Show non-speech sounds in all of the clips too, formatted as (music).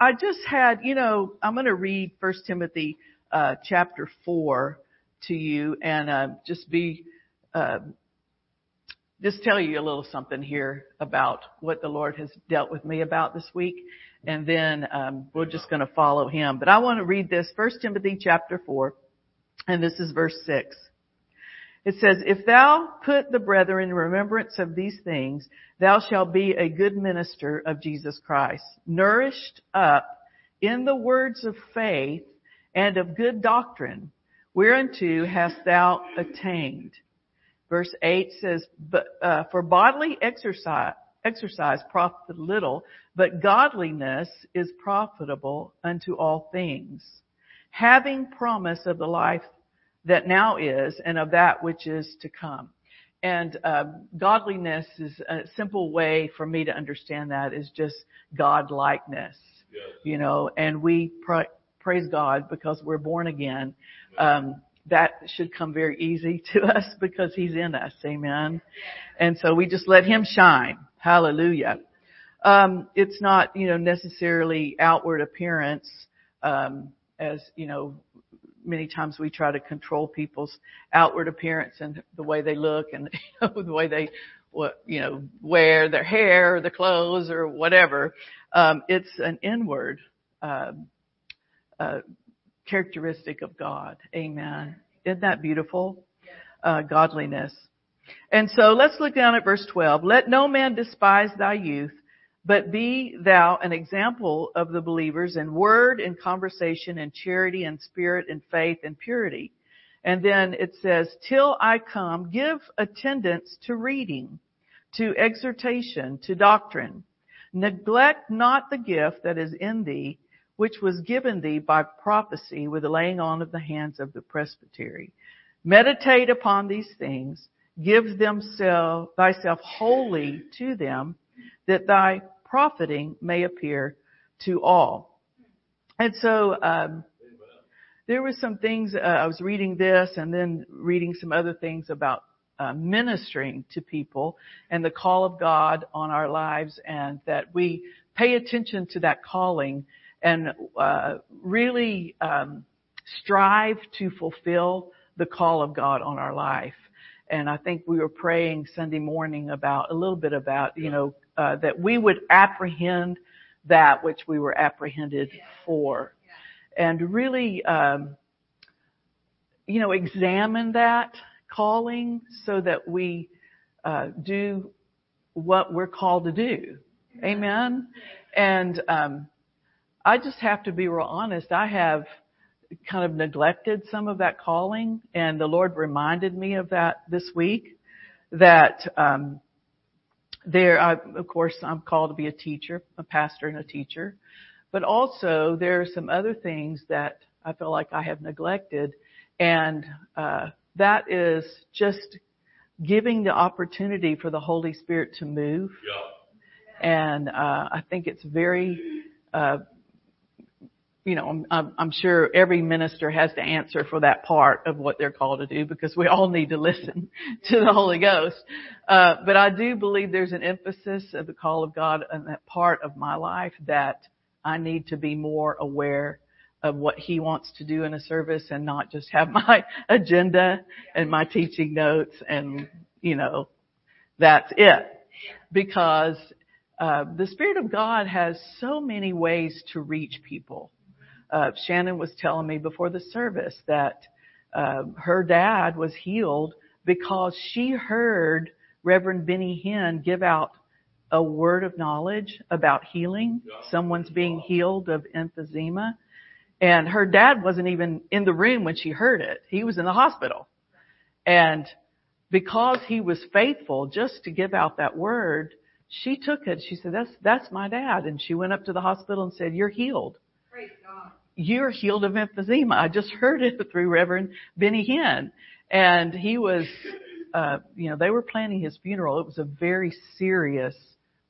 I just had, you know, I'm going to read First Timothy uh, chapter four to you, and uh, just be, uh, just tell you a little something here about what the Lord has dealt with me about this week, and then um, we're just going to follow Him. But I want to read this First Timothy chapter four, and this is verse six. It says, If thou put the brethren in remembrance of these things, thou shalt be a good minister of Jesus Christ, nourished up in the words of faith and of good doctrine, whereunto hast thou attained. Verse 8 says, but, uh, for bodily exercise, exercise profit little, but godliness is profitable unto all things, having promise of the life that now is and of that which is to come. And uh, godliness is a simple way for me to understand that is just God likeness, yes. you know. And we pra- praise God because we're born again. Um, that should come very easy (laughs) to us because He's in us, Amen. And so we just let Him shine. Hallelujah. Um, it's not, you know, necessarily outward appearance, um, as you know, many times we try to control people's outward appearance and the way they look and (laughs) you know, the way they what you know wear their hair or their clothes or whatever. Um, it's an inward um, uh, characteristic of god. Amen. Isn't that beautiful? Uh, godliness. And so let's look down at verse 12 let no man despise thy youth but be thou an example of the believers in word and conversation and charity and spirit and faith and purity. And then it says, till I come, give attendance to reading, to exhortation, to doctrine. Neglect not the gift that is in thee, which was given thee by prophecy with the laying on of the hands of the presbytery. Meditate upon these things, give themselves, thyself wholly to them, that thy profiting may appear to all. And so, um, there were some things, uh, I was reading this and then reading some other things about uh, ministering to people and the call of God on our lives and that we pay attention to that calling and uh, really um, strive to fulfill the call of God on our life. And I think we were praying Sunday morning about a little bit about, you know, uh, that we would apprehend that which we were apprehended for, and really, um, you know, examine that calling so that we uh, do what we're called to do. Amen. And um, I just have to be real honest. I have kind of neglected some of that calling, and the Lord reminded me of that this week. That um, there, I, of course, I'm called to be a teacher, a pastor and a teacher, but also there are some other things that I feel like I have neglected, and uh, that is just giving the opportunity for the Holy Spirit to move. Yeah. And uh, I think it's very uh, you know, I'm, I'm sure every minister has to answer for that part of what they're called to do because we all need to (laughs) listen to the Holy Ghost. Uh, but I do believe there's an emphasis of the call of God in that part of my life that I need to be more aware of what He wants to do in a service and not just have (laughs) my agenda and my teaching notes and, you know, that's it. Because uh, the Spirit of God has so many ways to reach people uh, Shannon was telling me before the service that uh, her dad was healed because she heard Reverend Benny Hinn give out a word of knowledge about healing. Yeah. Someone's being healed of emphysema. And her dad wasn't even in the room when she heard it. He was in the hospital. And because he was faithful just to give out that word, she took it. She said, that's, that's my dad. And she went up to the hospital and said, you're healed. You're healed of emphysema. I just heard it (laughs) through Reverend Benny Hinn. And he was, uh, you know, they were planning his funeral. It was a very serious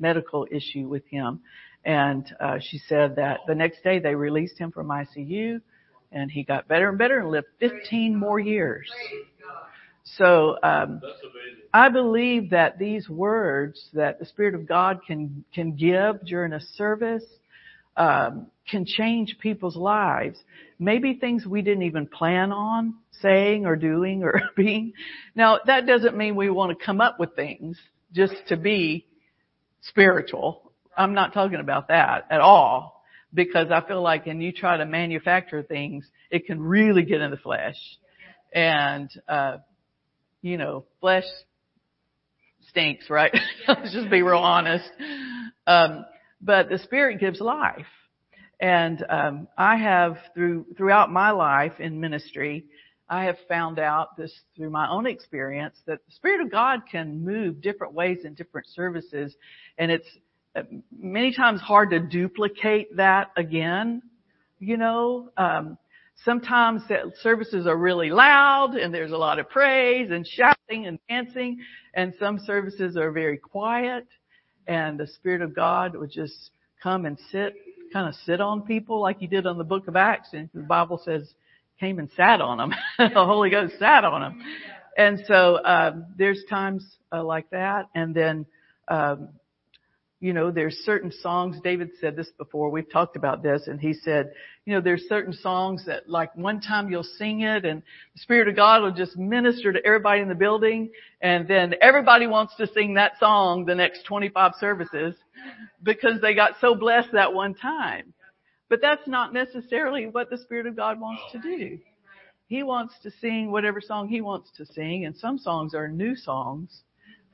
medical issue with him. And, uh, she said that the next day they released him from ICU and he got better and better and lived 15 more years. So, um, I believe that these words that the Spirit of God can, can give during a service, um, can change people's lives. Maybe things we didn't even plan on saying or doing or (laughs) being. Now that doesn't mean we want to come up with things just to be spiritual. I'm not talking about that at all because I feel like when you try to manufacture things, it can really get in the flesh. And, uh, you know, flesh stinks, right? (laughs) Let's just be real honest. Um, but the spirit gives life. And um, I have through throughout my life in ministry, I have found out this through my own experience that the Spirit of God can move different ways in different services, and it's uh, many times hard to duplicate that again. You know, um, sometimes the services are really loud and there's a lot of praise and shouting and dancing, and some services are very quiet, and the Spirit of God would just come and sit kind of sit on people like he did on the book of Acts. And the Bible says came and sat on them. (laughs) the Holy Ghost sat on them. And so, um, there's times uh, like that. And then, um, you know, there's certain songs, David said this before, we've talked about this, and he said, you know, there's certain songs that like one time you'll sing it and the Spirit of God will just minister to everybody in the building and then everybody wants to sing that song the next 25 services because they got so blessed that one time. But that's not necessarily what the Spirit of God wants to do. He wants to sing whatever song He wants to sing and some songs are new songs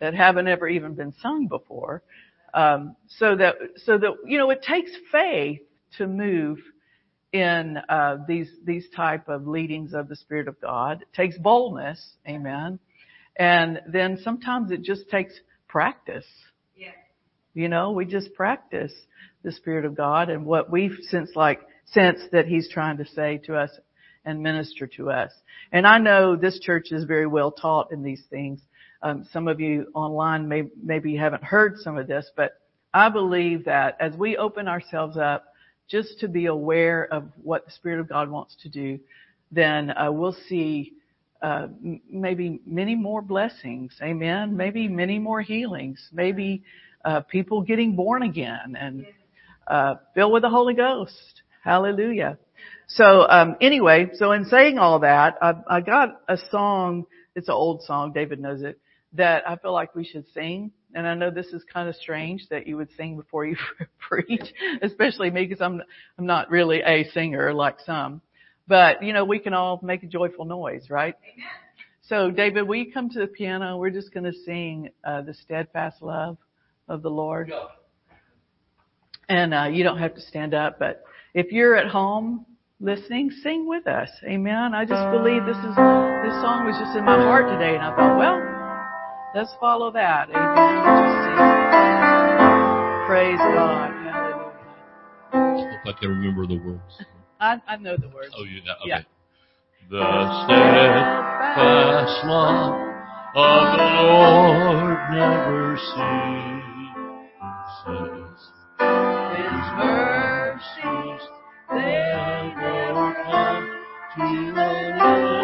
that haven't ever even been sung before. Um, so that, so that, you know, it takes faith to move in, uh, these, these type of leadings of the Spirit of God. It takes boldness. Amen. And then sometimes it just takes practice. Yeah. You know, we just practice the Spirit of God and what we've since like, sense that He's trying to say to us and minister to us. And I know this church is very well taught in these things. Um, some of you online may, maybe haven't heard some of this, but I believe that as we open ourselves up just to be aware of what the Spirit of God wants to do, then uh, we'll see uh, m- maybe many more blessings. Amen. Maybe many more healings. Maybe uh, people getting born again and uh, filled with the Holy Ghost. Hallelujah. So um, anyway, so in saying all that, I, I got a song. It's an old song. David knows it that I feel like we should sing. And I know this is kind of strange that you would sing before you (laughs) preach, especially me because I'm, I'm not really a singer like some. But, you know, we can all make a joyful noise, right? Amen. So David, will you come to the piano? We're just going to sing, uh, the steadfast love of the Lord. And, uh, you don't have to stand up, but if you're at home listening, sing with us. Amen. I just believe this is, this song was just in my heart today and I thought, well, Let's follow that. Amen. Praise God. Hallelujah. Hope I can remember the words. (laughs) I, I know the words. Oh, you know. Okay. Yeah. The steadfast love of the Lord never ceases. His mercies, they never come to an end.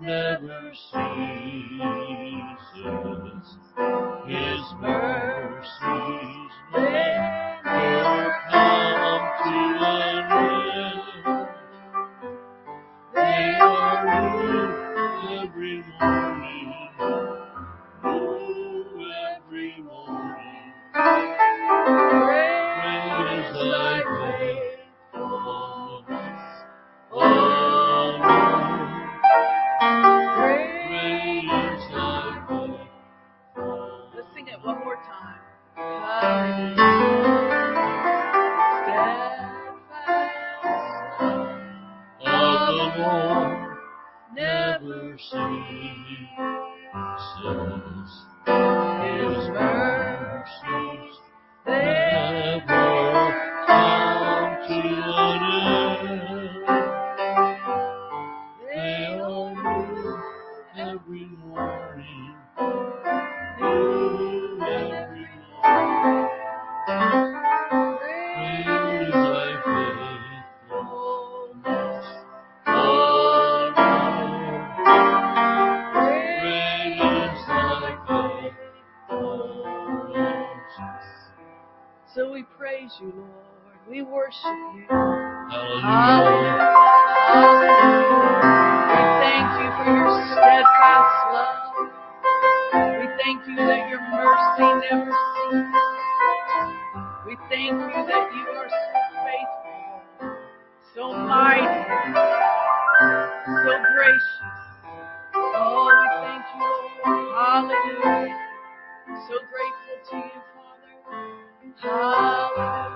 never ceases. His mercies never come to an end. They are new every morning, new every morning. So mighty, so gracious. Oh, we thank you, Lord. Hallelujah. So grateful to you, Father. Hallelujah.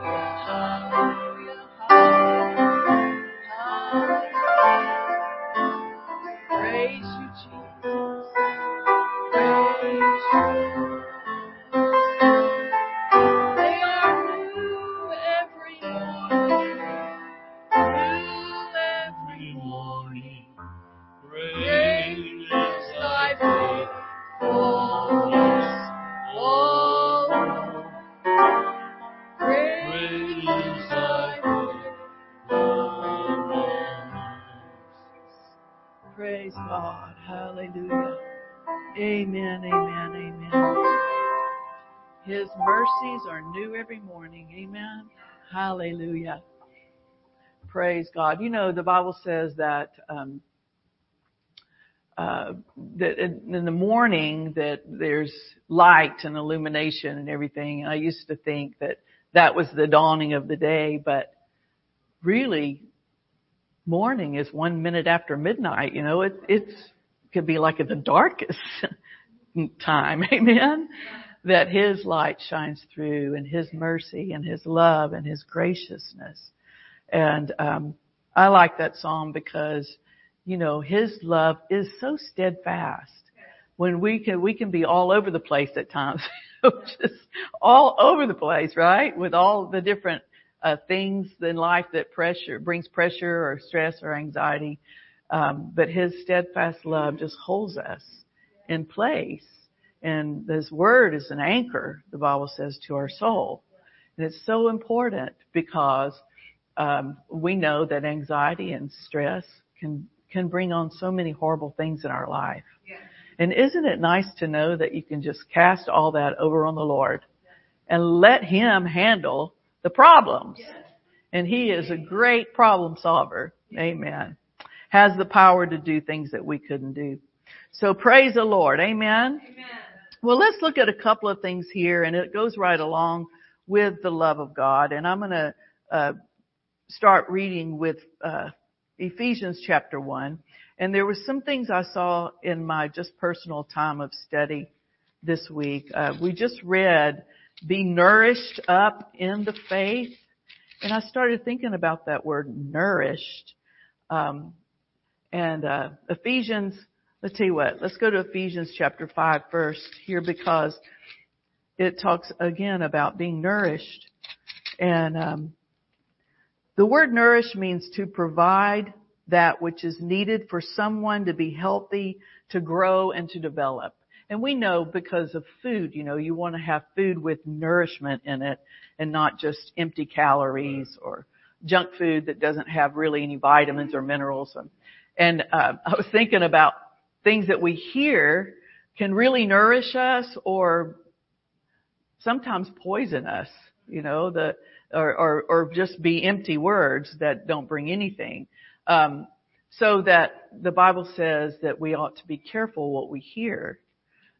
Praise God. You know, the Bible says that, um, uh, that in, in the morning that there's light and illumination and everything. And I used to think that that was the dawning of the day, but really morning is one minute after midnight. You know, it, it's, could be like the darkest (laughs) time. (laughs) Amen. That His light shines through and His mercy and His love and His graciousness. And, um, I like that song because, you know, His love is so steadfast. When we can, we can be all over the place at times. (laughs) Just all over the place, right? With all the different uh, things in life that pressure brings pressure or stress or anxiety. Um, but His steadfast love just holds us in place. And His Word is an anchor, the Bible says, to our soul. And it's so important because um, we know that anxiety and stress can can bring on so many horrible things in our life. And isn't it nice to know that you can just cast all that over on the Lord and let Him handle the problems? And He is a great problem solver. Amen. Has the power to do things that we couldn't do. So praise the Lord. Amen. Well, let's look at a couple of things here and it goes right along with the love of God. And I'm going to uh, start reading with uh, Ephesians chapter 1. And there were some things I saw in my just personal time of study this week. Uh, we just read, be nourished up in the faith. And I started thinking about that word nourished. Um, and uh, Ephesians, let's tell you what, let's go to Ephesians chapter 5 first here because it talks again about being nourished. And um, the word nourish means to provide that which is needed for someone to be healthy, to grow, and to develop. And we know because of food, you know, you want to have food with nourishment in it and not just empty calories or junk food that doesn't have really any vitamins or minerals. And uh, I was thinking about things that we hear can really nourish us or sometimes poison us, you know, the, or, or, or just be empty words that don't bring anything. Um, so that the Bible says that we ought to be careful what we hear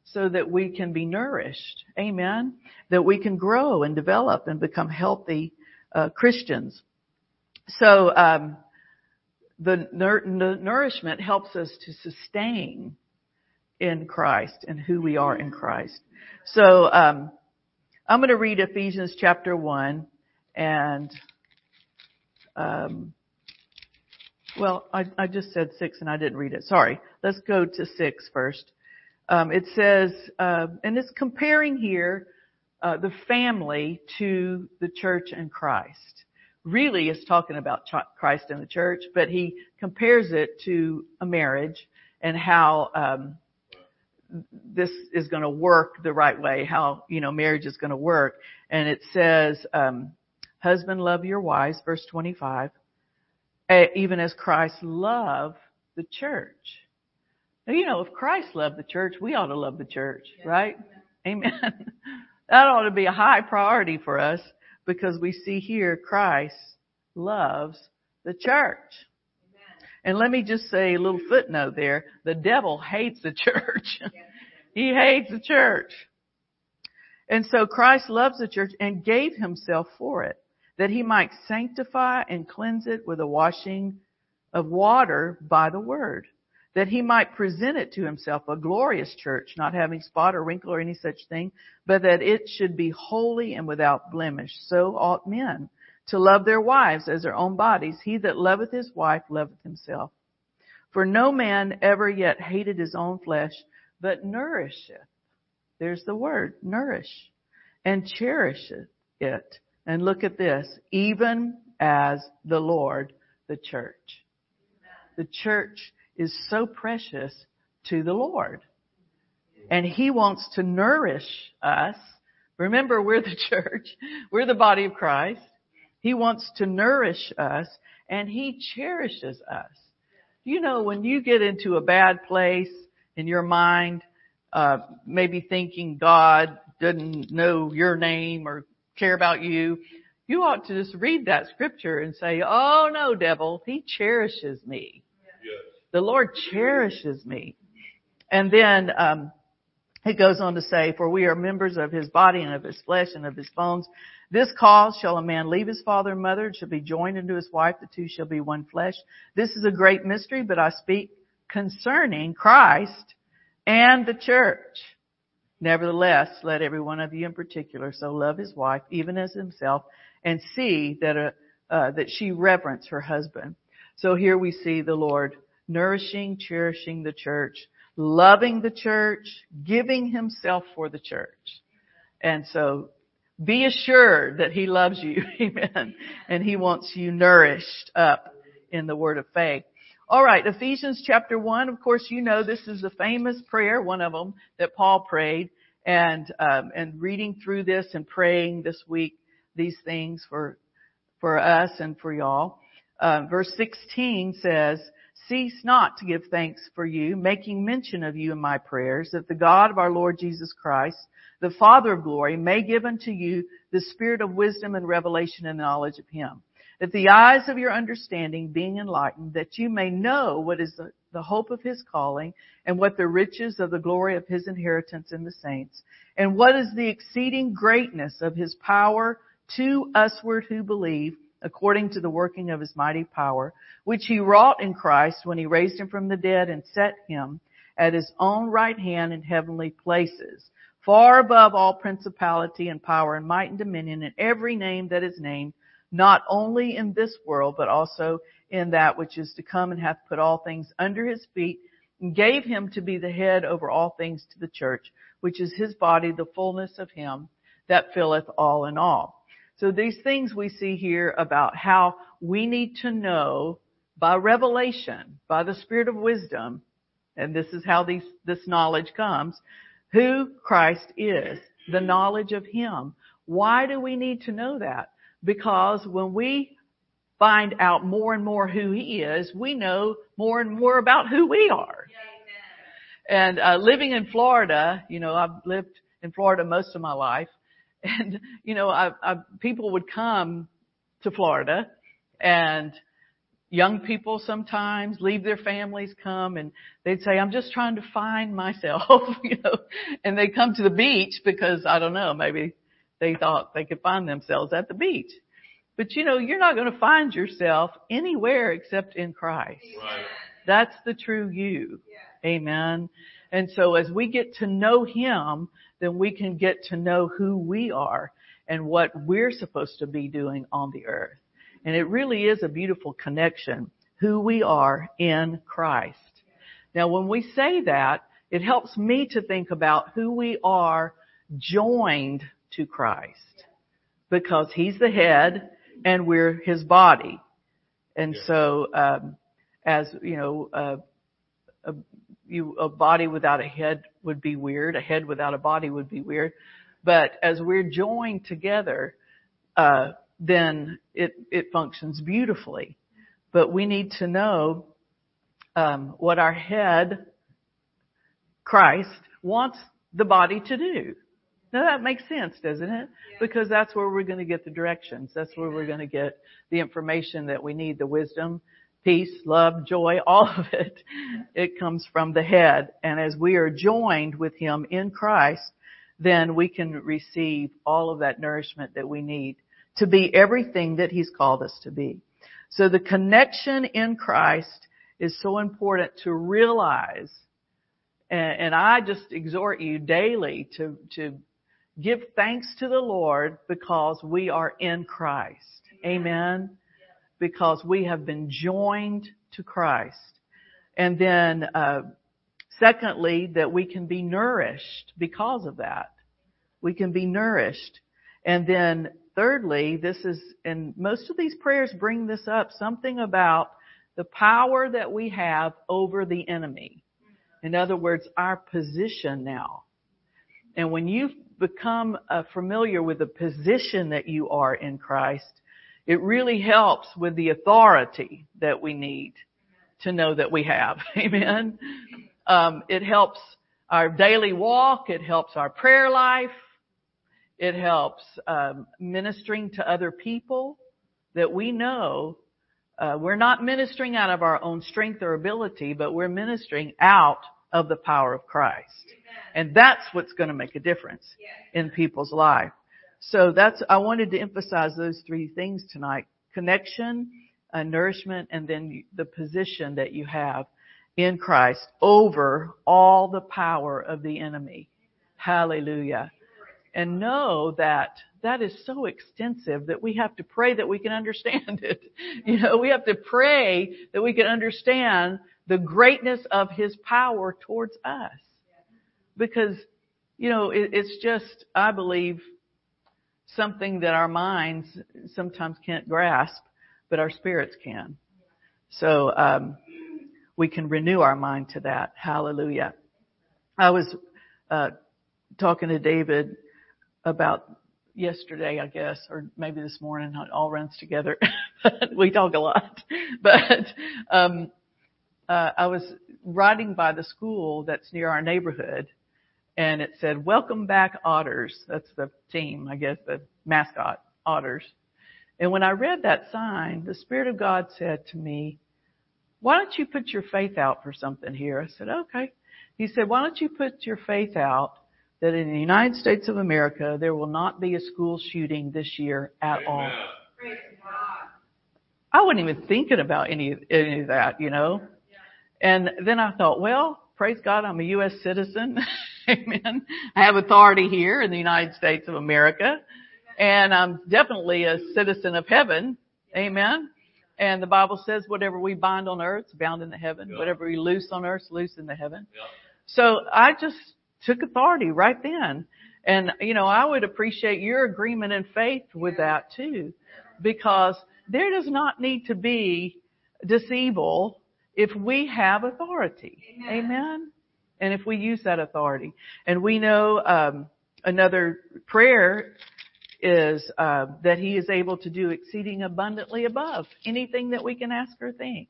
so that we can be nourished. Amen. That we can grow and develop and become healthy uh, Christians. So um, the, the nourishment helps us to sustain in Christ and who we are in Christ. So um, I'm going to read Ephesians chapter one and um, well, I, I just said six and I didn't read it. Sorry. Let's go to six first. Um, it says, uh, and it's comparing here uh, the family to the church and Christ. Really, it's talking about ch- Christ and the church, but he compares it to a marriage and how um, this is going to work the right way, how you know marriage is going to work. And it says, um, "Husband, love your wives," verse twenty-five eh, even as Christ loved the church. Now, you know, if Christ loved the church, we ought to love the church, right? Amen. (laughs) that ought to be a high priority for us. because we see here Christ loves the church. And let me just say a little footnote there. The devil hates the (laughs) church. he hates the church. And so Christ loves the church and gave himself for it, that he might sanctify and cleanse it with a washing of water by the word, that he might present it to himself a glorious church, not having spot or wrinkle or any such thing, but that it should be holy and without blemish. So ought men to love their wives as their own bodies. He that loveth his wife loveth himself. For no man ever yet hated his own flesh, but nourisheth. There's the word, nourish. And cherisheth it. And look at this, even as the Lord, the church. The church is so precious to the Lord. And He wants to nourish us. Remember, we're the (laughs) church. We're the body of Christ. He wants to nourish us and He cherishes us. You know, when you get into a bad place in your mind, uh, maybe thinking God doesn't know your name or care about you, you ought to just read that scripture and say, oh no, devil, he cherishes me. Yes. The Lord cherishes me. And then, um, it goes on to say, for we are members of his body and of his flesh and of his bones. This cause shall a man leave his father and mother and shall be joined unto his wife. The two shall be one flesh. This is a great mystery, but I speak concerning Christ and the church. Nevertheless, let every one of you in particular so love his wife even as himself and see that, uh, uh, that she reverence her husband. So here we see the Lord nourishing, cherishing the church, loving the church, giving himself for the church. And so be assured that he loves you. (laughs) Amen. And he wants you nourished up in the word of faith. All right, Ephesians chapter 1, of course you know this is a famous prayer, one of them that Paul prayed and um, and reading through this and praying this week these things for for us and for y'all. Uh, verse 16 says, cease not to give thanks for you, making mention of you in my prayers, that the God of our Lord Jesus Christ, the Father of glory, may give unto you the spirit of wisdom and revelation and knowledge of him. That the eyes of your understanding being enlightened, that you may know what is the, the hope of his calling, and what the riches of the glory of his inheritance in the saints, and what is the exceeding greatness of his power to usward who believe, according to the working of his mighty power, which he wrought in Christ when he raised him from the dead and set him at his own right hand in heavenly places, far above all principality and power and might and dominion and every name that is named, not only in this world, but also in that which is to come and hath put all things under his feet and gave him to be the head over all things to the church, which is his body, the fullness of him that filleth all in all. So these things we see here about how we need to know by revelation, by the spirit of wisdom, and this is how these, this knowledge comes, who Christ is, the knowledge of Him. Why do we need to know that? Because when we find out more and more who He is, we know more and more about who we are. And uh, living in Florida, you know, I've lived in Florida most of my life, and you know, I, I, people would come to Florida, and young people sometimes leave their families, come, and they'd say, "I'm just trying to find myself," (laughs) you know, and they come to the beach because I don't know, maybe they thought they could find themselves at the beach. But you know, you're not going to find yourself anywhere except in Christ. Right. That's the true you. Yeah. Amen. And so as we get to know Him, then we can get to know who we are and what we're supposed to be doing on the earth. And it really is a beautiful connection, who we are in Christ. Now when we say that, it helps me to think about who we are joined to Christ. Because He's the head and we're His body. And so, um, as, you know, uh, a you, a body without a head would be weird. A head without a body would be weird. But as we're joined together, uh, then it, it functions beautifully. But we need to know, um, what our head, Christ, wants the body to do. Now that makes sense, doesn't it? Because that's where we're going to get the directions. That's where we're going to get the information that we need, the wisdom, peace, love, joy, (laughs) all of it. It comes from the head. And as we are joined with Him in Christ, then we can receive all of that nourishment that we need to be everything that He's called us to be. So the connection in Christ is so important to realize. And, and I just exhort you daily to, to give thanks to the Lord because we are in Christ. Amen. Because we have been joined to Christ. And then, uh, secondly, that we can be nourished because of that. We can be nourished. And then thirdly, this is, and most of these prayers bring this up, something about the power that we have over the enemy. In other words, our position now. And when you become uh, familiar with the position that you are in Christ, it really helps with the authority that we need to know that we have. (laughs) Amen. Um, it helps our daily walk. It helps our prayer life. It helps um, ministering to other people that we know uh, we're not ministering out of our own strength or ability, but we're ministering out of the power of Christ. And that's what's going to make a difference in people's life. So that's, I wanted to emphasize those three things tonight. Connection, uh, nourishment, and then the position that you have in Christ over all the power of the enemy. Hallelujah. And know that that is so extensive that we have to pray that we can understand (laughs) it. You know, we have to pray that we can understand the greatness of His power towards us. Because, you know, it, it's just, I believe, something that our minds sometimes can't grasp, but our spirits can. So, um, we can renew our mind to that. Hallelujah. I was, uh, talking to David about yesterday, I guess, or maybe this morning. It all runs together. (laughs) we talk a lot, but um, uh, I was riding by the school that's near our neighborhood, and it said, "Welcome back, Otters." That's the team, I guess, the mascot, Otters. And when I read that sign, the Spirit of God said to me, "Why don't you put your faith out for something here?" I said, "Okay." He said, "Why don't you put your faith out?" that in the United States of America, there will not be a school shooting this year at Amen. all. I wasn't even thinking about any, any of that, you know. And then I thought, well, praise God, I'm a U.S. citizen. (laughs) Amen. I have authority here in the United States of America. And I'm definitely a citizen of heaven. Amen. And the Bible says whatever we bind on earth is bound in the heaven. Yeah. Whatever we loose on earth is loose in the heaven. Yeah. So I just took authority right then. And, you know, I would appreciate your agreement and faith with that too, because there does not need to be this evil if we have authority. Amen. Amen? And if we use that authority. And we know, um, another prayer is, uh, that he is able to do exceeding abundantly above anything that we can ask or think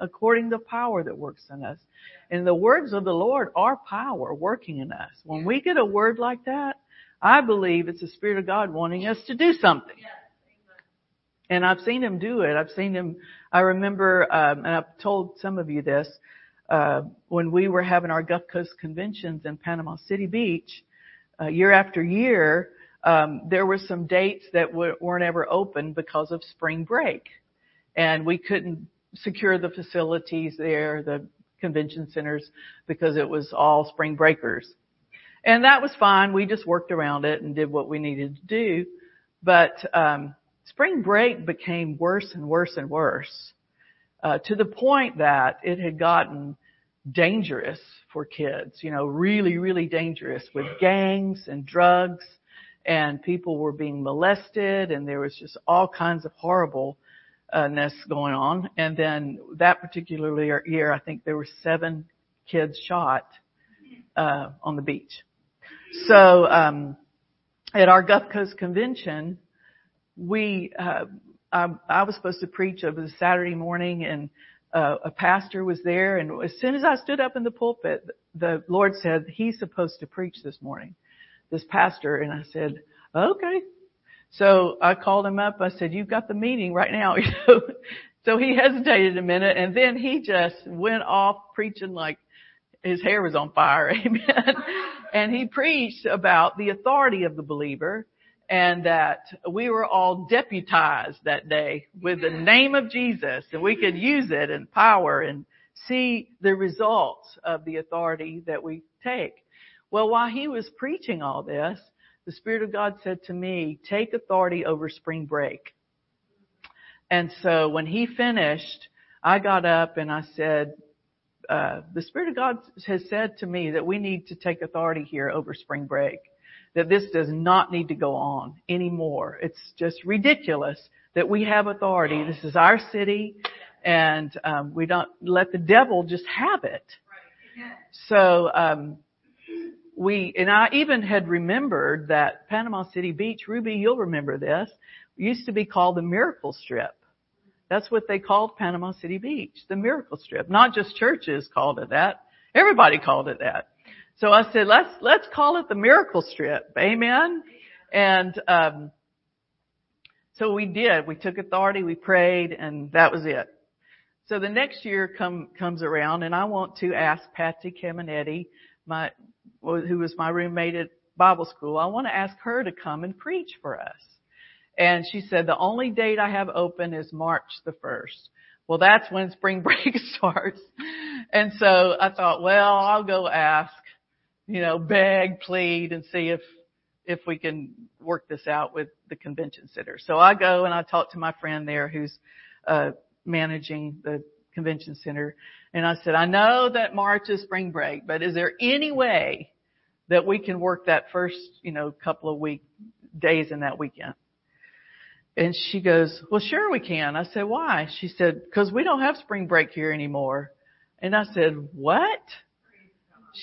according to the power that works in us. And the words of the Lord are power working in us. When we get a word like that, I believe it's the Spirit of God wanting us to do something. And I've seen him do it. I've seen him, I remember, um, and I've told some of you this, uh, when we were having our Gulf Coast conventions in Panama City Beach, uh, year after year, um, there were some dates that w- weren't ever open because of spring break. And we couldn't secure the facilities there, the convention centers because it was all spring breakers. And that was fine. We just worked around it and did what we needed to do. But um, spring break became worse and worse and worse uh, to the point that it had gotten dangerous for kids. You know, really, really dangerous with gangs and drugs, and people were being molested, and there was just all kinds of horribleness going on. And then that particular year, I think there were seven kids shot uh, on the beach. So um, at our Gulf Coast convention, we uh, I, I was supposed to preach. over a Saturday morning, and uh, a pastor was there. And as soon as I stood up in the pulpit, the Lord said He's supposed to preach this morning. this pastor. And I said, okay. So I called him up. I said, you've got the meeting right now. (laughs) You know? So he hesitated a minute and then he just went off preaching like his hair was on fire. (laughs) Amen. And he preached about the authority of the believer and that we were all deputized that day with the name of Jesus and we could use it in power and see the results of the authority that we take. Well, while he was preaching all this, the Spirit of God said to me, take authority over spring break. And so when he finished, I got up and I said, uh, the Spirit of God has said to me that we need to take authority here over spring break. That this does not need to go on anymore. It's just ridiculous that we have authority. This is our city and um, we don't let the devil just have it. So um, we and I even had remembered that Panama City Beach, Ruby, you'll remember this, used to be called the Miracle Strip. That's what they called Panama City Beach, the Miracle Strip. Not just churches called it that. Everybody called it that. So I said, let's, let's call it the Miracle Strip. Amen. And, um, so we did. We took authority, we prayed, and that was it. So the next year come, comes around and I want to ask Patsy Caminetti, my, who was my roommate at Bible school, I want to ask her to come and preach for us. And she said, the only date I have open is March the 1st. Well, that's when spring (laughs) break starts. And so I thought, well, I'll go ask, you know, beg, plead and see if, if we can work this out with the convention center. So I go and I talk to my friend there who's, uh, managing the convention center. And I said, I know that March is spring break, but is there any way that we can work that first, you know, couple of week days in that weekend? And she goes, well, sure we can. I said, why? She said, cause we don't have spring break here anymore. And I said, what?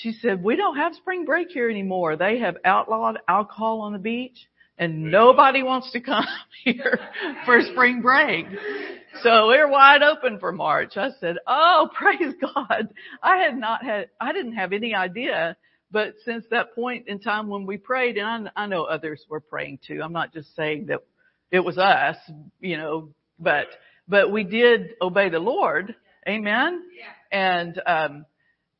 She said, we don't have spring break here anymore. They have outlawed alcohol on the beach and nobody wants to come (laughs) here for spring break. So we're wide open for March. I said, oh, (laughs) praise God. I had not had, I didn't have any idea, but since that point in time when we prayed, and I, I know others were praying too. I'm not just saying that it was us, you know, but, but we did obey the Lord. Amen. And, um,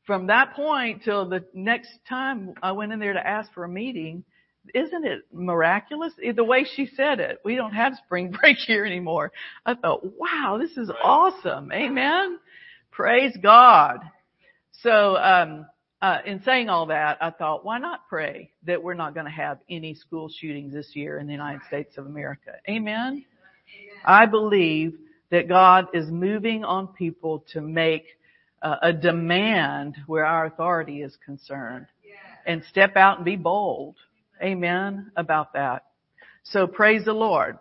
from that point till the next time I went in there to ask for a meeting, isn't it miraculous? The way she said it, we don't have spring (laughs) break here anymore. I thought, wow, this is awesome. Amen. Praise God. So, um, uh, in saying all that, I thought, why not pray that we're not going to have any school shootings this year in the United States of America? Amen. I believe that God is moving on people to make uh, a demand where our authority is concerned and step out and be bold. Amen about that. So praise the Lord.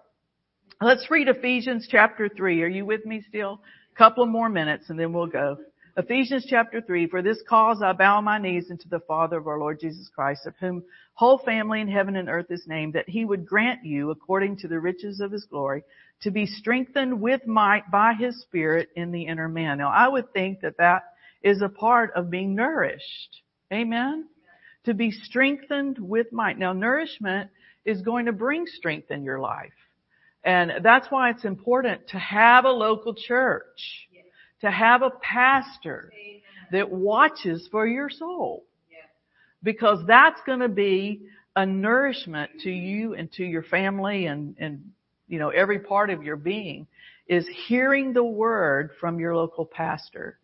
Let's read Ephesians chapter 3. Are you with me still? Couple more minutes and then we'll go. Ephesians chapter 3, for this cause I bow my knees unto the Father of our Lord Jesus Christ, of whom whole family in heaven and earth is named, that he would grant you, according to the riches of his glory, to be strengthened with might by his Spirit in the inner man. Now I would think that that is a part of being nourished. Amen? To be strengthened with might. Now nourishment is going to bring strength in your life. And that's why it's important to have a local church to have a pastor that watches for your soul. Because that's going to be a nourishment to you and to your family and, and, you know, every part of your being is hearing the word from your local pastor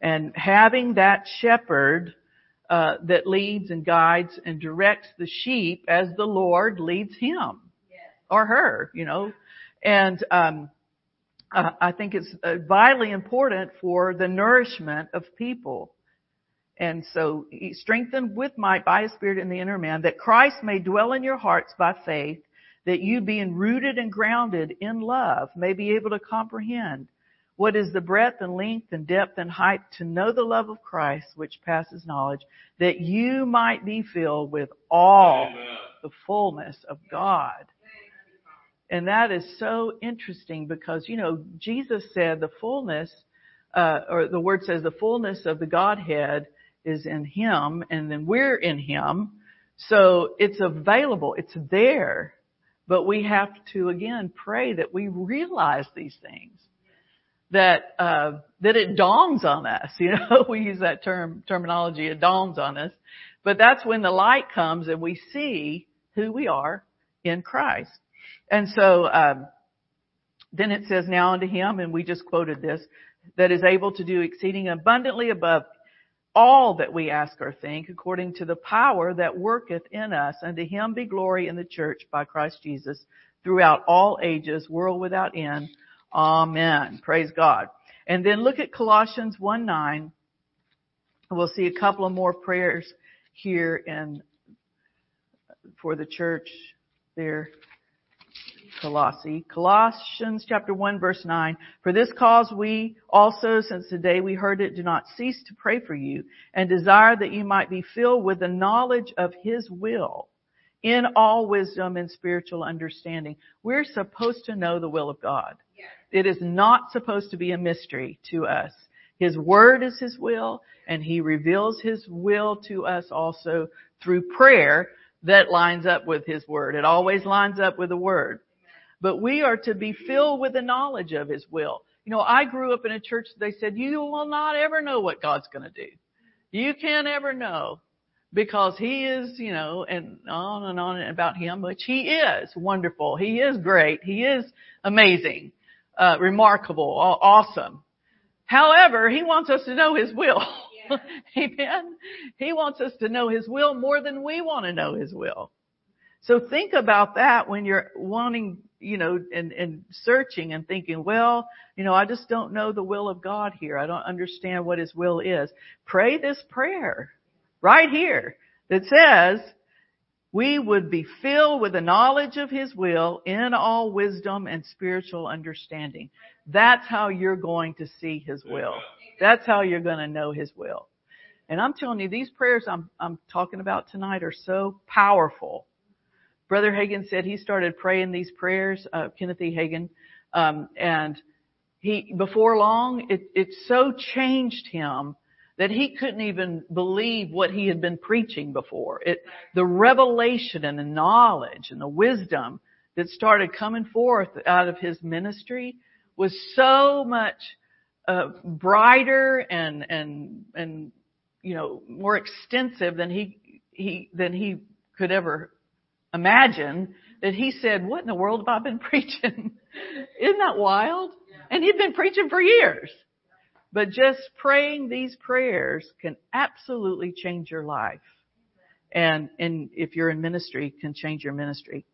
and having that shepherd uh, that leads and guides and directs the sheep as the Lord leads him or her, you know. And um, uh, I think it's uh, vitally important for the nourishment of people. And so strengthened with might by his spirit in the inner man that Christ may dwell in your hearts by faith that you being rooted and grounded in love may be able to comprehend what is the breadth and length and depth and height to know the love of Christ which passes knowledge that you might be filled with all Amen. the fullness of God. And that is so interesting because, you know, Jesus said the fullness, uh, or the word says the fullness of the Godhead is in Him and then we're in Him. So it's available. It's there. But we have to again pray that we realize these things. That, uh, that it dawns on us. (laughs) You know, we use that term, terminology, it dawns on us. But that's when the light comes and we see who we are in Christ. And so, um, then it says now unto him, and we just quoted this, that is able to do exceeding abundantly above all that we ask or think according to the power that worketh in us. Unto him be glory in the church by Christ Jesus throughout all ages, world without end. Amen. Praise God. And then look at Colossians 1 9. We'll see a couple of more prayers here in for the church there. Colossae. Colossians chapter 1 verse 9. For this cause we also, since the day we heard it, do not cease to pray for you and desire that you might be filled with the knowledge of His will in all wisdom and spiritual understanding. We're supposed to know the will of God. It is not supposed to be a mystery to us. His word is His will and He reveals His will to us also through prayer that lines up with His word. It always lines up with the word but we are to be filled with the knowledge of His will. You know, I grew up in a church that they said, you will not ever know what God's going to do. You can't ever know because He is, you know, and on and on about Him, which He is wonderful. He is great. He is amazing, uh, remarkable, awesome. However, He wants us to know His will. (laughs) Amen. He wants us to know His will more than we want to know His will. So think about that when you're wanting you know, and, and searching and thinking, well, you know, I just don't know the will of God here. I don't understand what His will is. Pray this prayer right here that says, we would be filled with the knowledge of His will in all wisdom and spiritual understanding. That's how you're going to see His will. That's how you're going to know His will. And I'm telling you, these prayers I'm, I'm talking about tonight are so powerful Brother Hagin said he started praying these prayers, uh, Kenneth E. Hagin, um, and he, before long, it, it so changed him that he couldn't even believe what he had been preaching before. It, the revelation and the knowledge and the wisdom that started coming forth out of his ministry was so much uh, brighter and and and you know more extensive than he he than he could ever imagine that he said, what in the world have I been (laughs) preaching? Isn't that wild? And he'd been preaching for years. But just praying these prayers can absolutely change your life. And, and if you're in ministry, can change your ministry.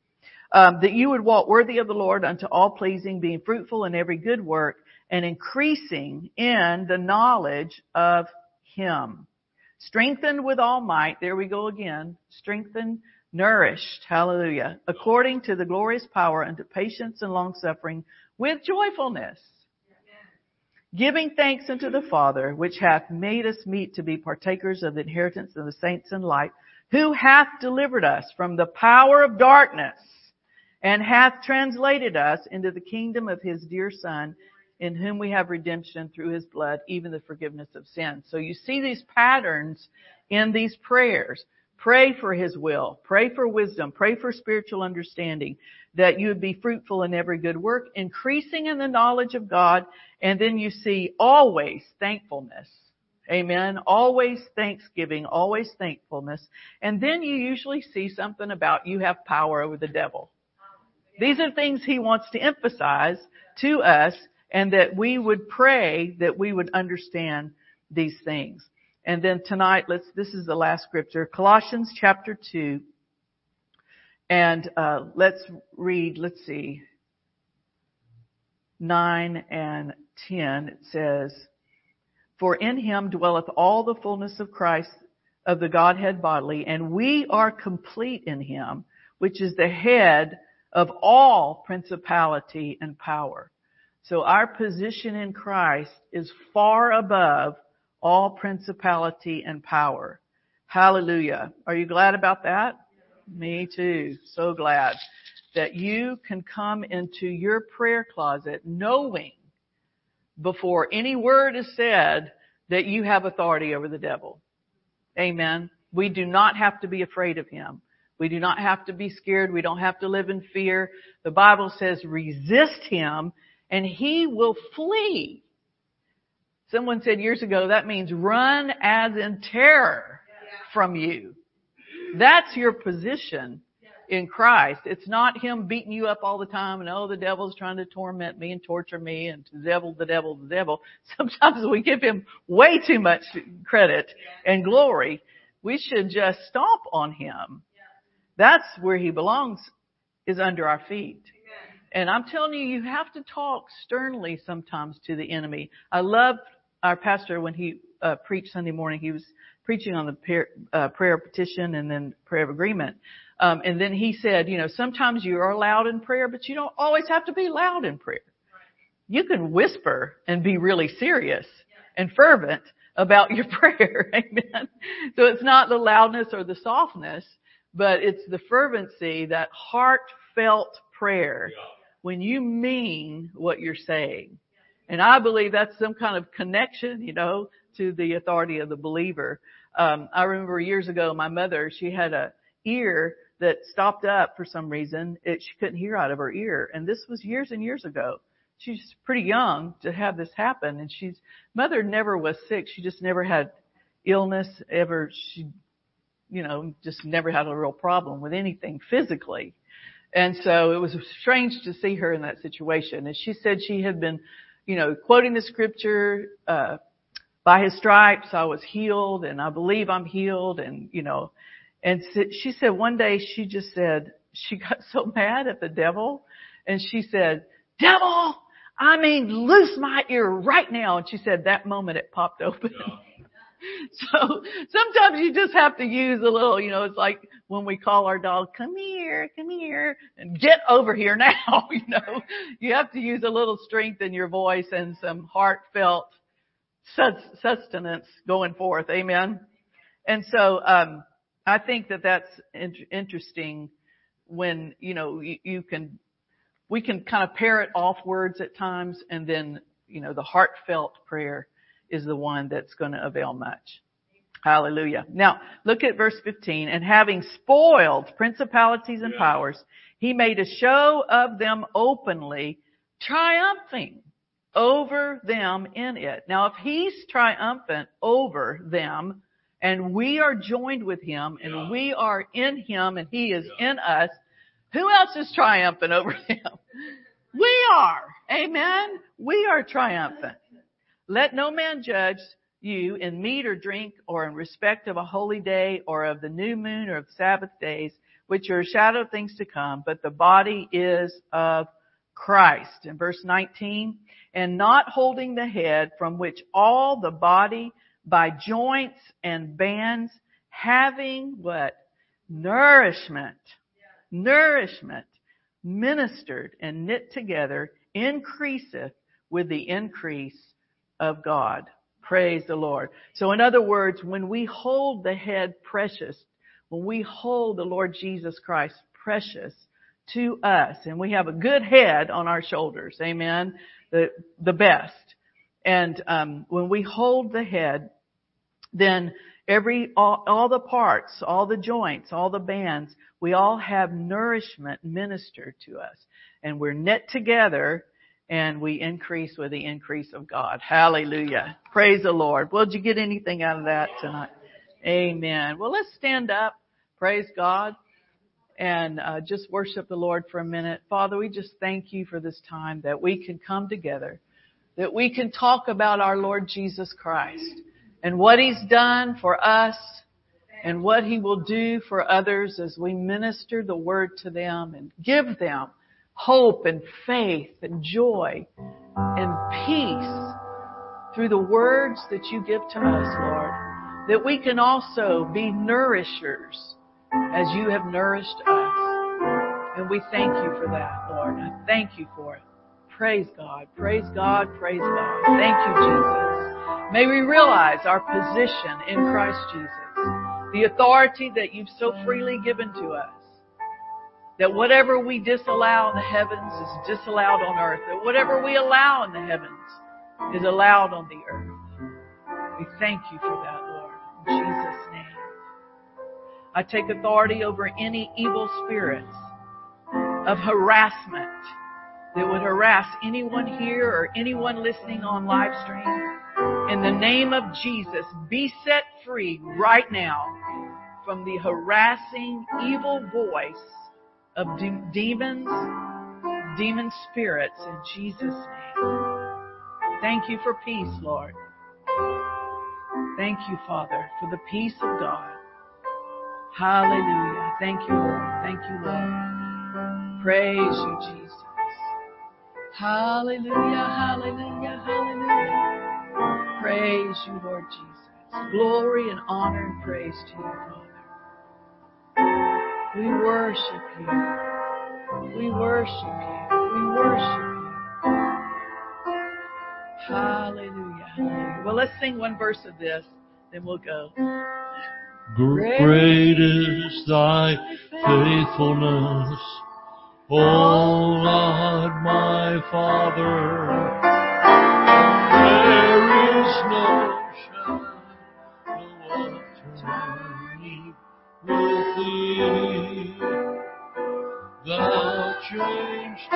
Um, that you would walk worthy of the Lord unto all pleasing, being fruitful in every good work and increasing in the knowledge of Him. Strengthened with all might, there we go again, strengthened nourished, hallelujah, according to the glorious power unto patience and long suffering with joyfulness. Giving thanks unto the Father, which hath made us meet to be partakers of the inheritance of the saints in light, who hath delivered us from the power of darkness and hath translated us into the kingdom of his dear son, in whom we have redemption through his blood, even the forgiveness of sins. So you see these patterns in these prayers. Pray for His will. Pray for wisdom. Pray for spiritual understanding that you would be fruitful in every good work, increasing in the knowledge of God. And then you see always thankfulness. Amen. Always thanksgiving, always thankfulness. And then you usually see something about you have power over the devil. These are things he wants to emphasize to us and that we would pray that we would understand these things. And then tonight, let's, this is the last scripture, Colossians chapter 2. And, uh, let's read, let's see, 9 and 10. It says, For in him dwelleth all the fullness of Christ, of the Godhead bodily, and we are complete in him, which is the head of all principality and power. So our position in Christ is far above all principality and power. Hallelujah. Are you glad about that? Me too. So glad that you can come into your prayer closet knowing before any word is said that you have authority over the devil. Amen. We do not have to be afraid of him. We do not have to be scared. We don't have to live in fear. The Bible says resist him and he will flee. Someone said years ago that means run as in terror from you. That's your position in Christ. It's not him beating you up all the time and oh the devil's trying to torment me and torture me and the devil, the devil, the devil. (laughs) Sometimes we give him way too much credit and glory. We should just stomp on him. That's where he belongs is under our feet. And I'm telling you, you have to talk sternly sometimes to the enemy. I loved our pastor when he uh, preached Sunday morning. He was preaching on the prayer, uh, prayer petition and then prayer of agreement. Um, and then he said, you know, sometimes you are loud in prayer, but you don't always have to be loud in prayer. You can whisper and be really serious and fervent about your (laughs) prayer. Amen. So it's not the loudness or the softness, but it's the fervency, that heartfelt prayer when you mean what you're saying. And I believe that's some kind of connection, you know, to the authority of the believer. Um, I remember years ago, my mother, she had a ear that stopped up for some reason. It, she couldn't hear out of her ear. And this was years and years ago. She's pretty young to have this happen. And she's, mother never was sick. She just never had illness ever. She, you know, just never had a real problem with anything physically. And so it was strange to see her in that situation. And she said she had been, you know, quoting the scripture, uh, by his stripes I was healed and I believe I'm healed and, you know, and she said one day she just said, she got so (laughs) mad at the devil and she said, devil, I mean, loose my ear right now. And she said that moment it popped open. (laughs) so sometimes you just have to use a little, you know, it's like when we call our dog, come here, come here, and get over here (laughs) now, (laughs) you know. You have to use a little strength in your voice and some heartfelt sustenance going forth. Amen. And so, um, I think that that's interesting when, you know, you, you can, we can kind of parrot off words at times and then, you know, the heartfelt prayer is the one that's going to avail much. Hallelujah. Now, look at verse 15. And having spoiled principalities and powers, he made a show of them openly, triumphing over them in it. Now, if he's triumphant over them, and we are joined with him and yeah. we are in him and he is yeah. in us, who else is triumphant over (laughs) him? We are. Amen. We are triumphant. Let no man judge you in meat or drink or in respect of a holy day or of the new moon or of Sabbath days, which are shadow things to come, but the body is of Christ. In verse 19, and not holding the head from which all the body by joints and bands, having what? Nourishment. Nourishment ministered and knit together increaseth with the increase of God. Praise the Lord. So in other words, when we hold the head precious, when we hold the Lord Jesus Christ precious to us, and we have a good head on our shoulders, amen, the, the best. And um, when we hold the head then every, all, all the parts, all the joints, all the bands, we all have nourishment ministered to us. And we're knit together and we increase with the increase of God. Hallelujah. Praise the Lord. Well, did you get anything out of that tonight? Amen. Well, let's stand up. Praise God. And uh, just worship the Lord for a minute. Father, we just thank you for this time that we can come together, that we can talk about our Lord Jesus Christ and what He's done for us and what He will do for others as we minister the Word to them and give them hope and faith and joy and peace through the words that you give to us, Lord. That we can also be nourishers as you have nourished us. And we thank you for that, Lord. I thank you for it. Praise God. Praise God. Praise God. Thank you, Jesus. May we realize our position in Christ Jesus, the authority that you've so freely given to us. That whatever we disallow in the heavens is disallowed on earth. That whatever we allow in the heavens is allowed on the earth. We thank you for that, Lord. In Jesus' name. I take authority over any evil spirits of harassment that would harass anyone here or anyone listening on live stream. In the name of Jesus, be set free right now from the harassing evil voice of de- demons, demon spirits in Jesus' name. Thank you for peace, Lord. Thank you, Father, for the peace of God. Hallelujah. Thank you, Lord. Thank you, Lord. Praise you, Jesus. Hallelujah, hallelujah, hallelujah. Praise you, Lord Jesus. Glory and honor and praise to you, Father. We worship you. We worship you. We worship you. Hallelujah, hallelujah. Well, let's sing one verse of this, then we'll go. Great is thy faithfulness, O Lord my Father. There is no Thou changest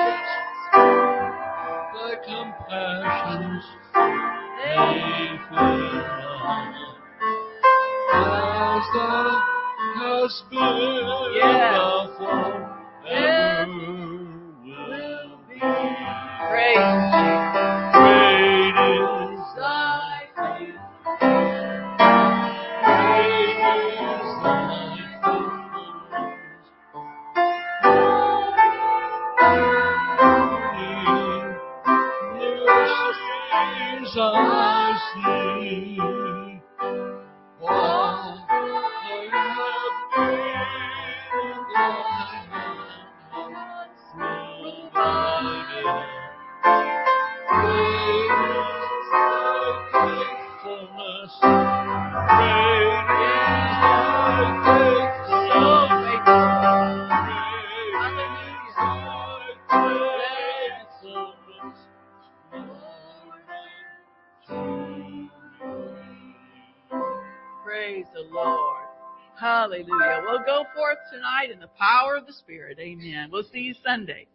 thy compassions, they fail not. As thou hast been, Yes. thou forever Spirit. Amen. We'll see you Sunday.